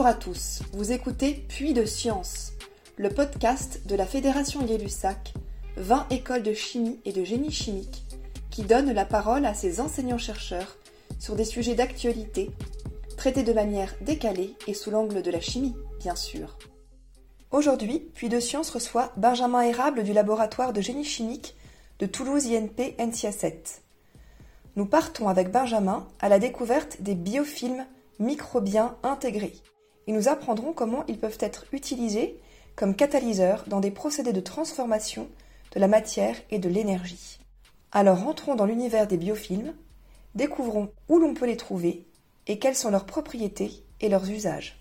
Bonjour à tous, vous écoutez Puits de Science, le podcast de la Fédération Gay-Lussac, 20 écoles de chimie et de génie chimique, qui donne la parole à ses enseignants-chercheurs sur des sujets d'actualité, traités de manière décalée et sous l'angle de la chimie, bien sûr. Aujourd'hui, Puits de Science reçoit Benjamin Érable du laboratoire de génie chimique de Toulouse INP NCA 7. Nous partons avec Benjamin à la découverte des biofilms microbiens intégrés et nous apprendrons comment ils peuvent être utilisés comme catalyseurs dans des procédés de transformation de la matière et de l'énergie. Alors rentrons dans l'univers des biofilms, découvrons où l'on peut les trouver et quelles sont leurs propriétés et leurs usages.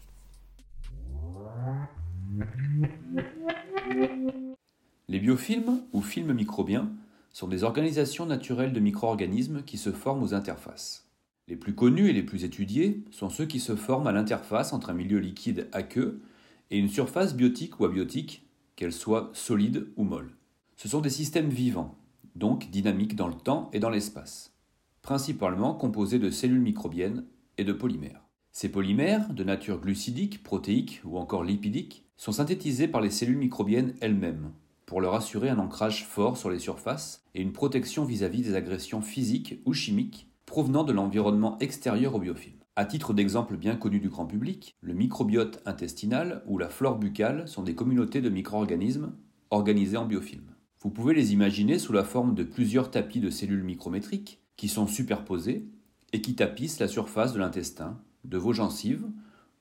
Les biofilms ou films microbiens sont des organisations naturelles de micro-organismes qui se forment aux interfaces. Les plus connus et les plus étudiés sont ceux qui se forment à l'interface entre un milieu liquide aqueux et une surface biotique ou abiotique, qu'elle soit solide ou molle. Ce sont des systèmes vivants, donc dynamiques dans le temps et dans l'espace, principalement composés de cellules microbiennes et de polymères. Ces polymères, de nature glucidique, protéique ou encore lipidique, sont synthétisés par les cellules microbiennes elles-mêmes, pour leur assurer un ancrage fort sur les surfaces et une protection vis-à-vis des agressions physiques ou chimiques provenant de l'environnement extérieur au biofilm. À titre d'exemple bien connu du grand public, le microbiote intestinal ou la flore buccale sont des communautés de micro-organismes organisés en biofilm. Vous pouvez les imaginer sous la forme de plusieurs tapis de cellules micrométriques qui sont superposés et qui tapissent la surface de l'intestin, de vos gencives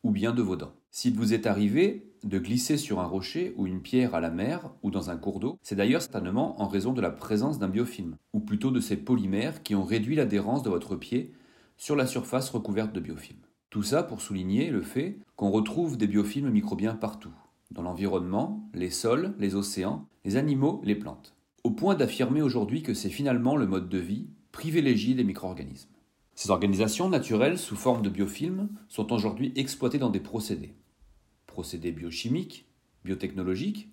ou bien de vos dents. S'il vous est arrivé de glisser sur un rocher ou une pierre à la mer ou dans un cours d'eau, c'est d'ailleurs certainement en raison de la présence d'un biofilm, ou plutôt de ces polymères qui ont réduit l'adhérence de votre pied sur la surface recouverte de biofilm. Tout ça pour souligner le fait qu'on retrouve des biofilms microbiens partout, dans l'environnement, les sols, les océans, les animaux, les plantes, au point d'affirmer aujourd'hui que c'est finalement le mode de vie privilégié des micro-organismes. Ces organisations naturelles sous forme de biofilms sont aujourd'hui exploitées dans des procédés. Procédés biochimiques, biotechnologiques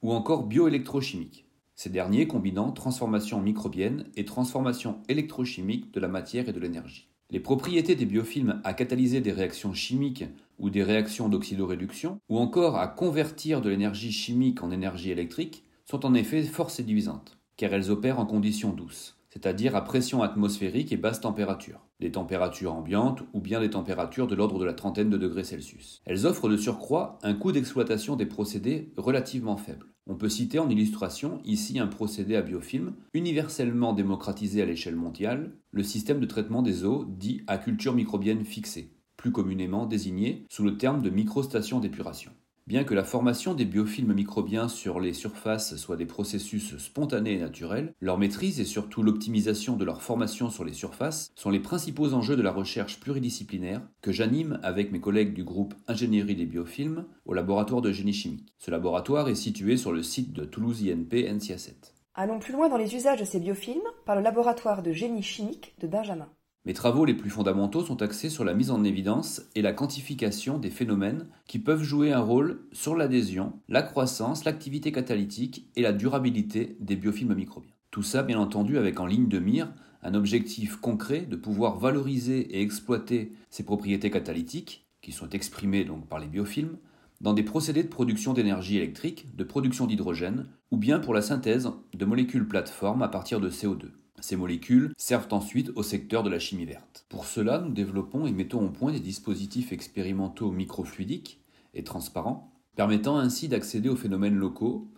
ou encore bioélectrochimiques. Ces derniers combinant transformation microbienne et transformation électrochimique de la matière et de l'énergie. Les propriétés des biofilms à catalyser des réactions chimiques ou des réactions d'oxydoréduction, ou encore à convertir de l'énergie chimique en énergie électrique, sont en effet fort séduisantes, car elles opèrent en conditions douces c'est-à-dire à pression atmosphérique et basse température, des températures ambiantes ou bien des températures de l'ordre de la trentaine de degrés Celsius. Elles offrent de surcroît un coût d'exploitation des procédés relativement faible. On peut citer en illustration ici un procédé à biofilm universellement démocratisé à l'échelle mondiale, le système de traitement des eaux dit à culture microbienne fixée, plus communément désigné sous le terme de microstation d'épuration. Bien que la formation des biofilms microbiens sur les surfaces soit des processus spontanés et naturels, leur maîtrise et surtout l'optimisation de leur formation sur les surfaces sont les principaux enjeux de la recherche pluridisciplinaire que j'anime avec mes collègues du groupe Ingénierie des biofilms au laboratoire de génie chimique. Ce laboratoire est situé sur le site de Toulouse INP NCA 7. Allons plus loin dans les usages de ces biofilms par le laboratoire de génie chimique de Benjamin. Mes travaux les plus fondamentaux sont axés sur la mise en évidence et la quantification des phénomènes qui peuvent jouer un rôle sur l'adhésion, la croissance, l'activité catalytique et la durabilité des biofilms microbiens. Tout ça, bien entendu, avec en ligne de mire un objectif concret de pouvoir valoriser et exploiter ces propriétés catalytiques, qui sont exprimées donc par les biofilms, dans des procédés de production d'énergie électrique, de production d'hydrogène, ou bien pour la synthèse de molécules plateformes à partir de CO2. Ces molécules servent ensuite au secteur de la chimie verte. Pour cela, nous développons et mettons au point des dispositifs expérimentaux microfluidiques et transparents, permettant ainsi d'accéder aux phénomènes locaux,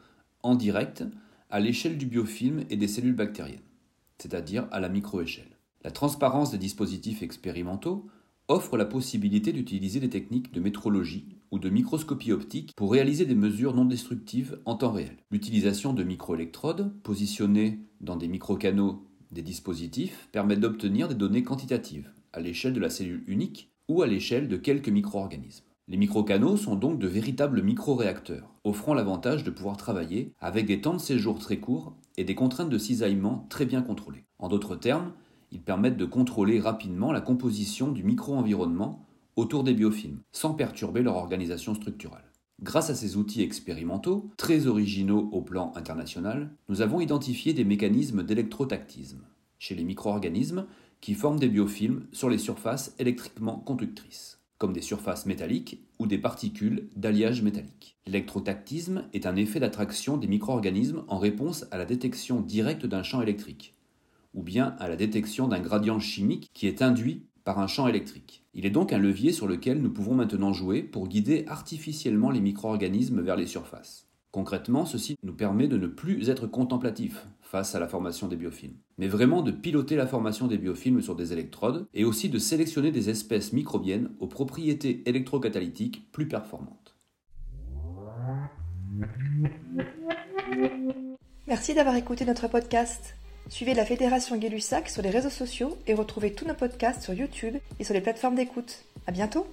en direct, à l'échelle du biofilm et des cellules bactériennes, c'est-à-dire à la microéchelle. La transparence des dispositifs expérimentaux offre la possibilité d'utiliser des techniques de métrologie ou de microscopie optique pour réaliser des mesures non destructives en temps réel. L'utilisation de microélectrodes positionnés dans des microcanaux des dispositifs permettent d'obtenir des données quantitatives à l'échelle de la cellule unique ou à l'échelle de quelques micro-organismes. Les microcanaux sont donc de véritables micro-réacteurs, offrant l'avantage de pouvoir travailler avec des temps de séjour très courts et des contraintes de cisaillement très bien contrôlées. En d'autres termes, ils permettent de contrôler rapidement la composition du micro-environnement autour des biofilms, sans perturber leur organisation structurelle. Grâce à ces outils expérimentaux, très originaux au plan international, nous avons identifié des mécanismes d'électrotactisme chez les micro-organismes qui forment des biofilms sur les surfaces électriquement conductrices. comme des surfaces métalliques ou des particules d'alliage métallique. L'électrotactisme est un effet d'attraction des micro-organismes en réponse à la détection directe d'un champ électrique, ou bien à la détection d'un gradient chimique qui est induit par un champ électrique. Il est donc un levier sur lequel nous pouvons maintenant jouer pour guider artificiellement les micro-organismes vers les surfaces. Concrètement, ceci nous permet de ne plus être contemplatif face à la formation des biofilms, mais vraiment de piloter la formation des biofilms sur des électrodes et aussi de sélectionner des espèces microbiennes aux propriétés électrocatalytiques plus performantes. Merci d'avoir écouté notre podcast. Suivez la Fédération Gay-Lussac sur les réseaux sociaux et retrouvez tous nos podcasts sur YouTube et sur les plateformes d'écoute. À bientôt!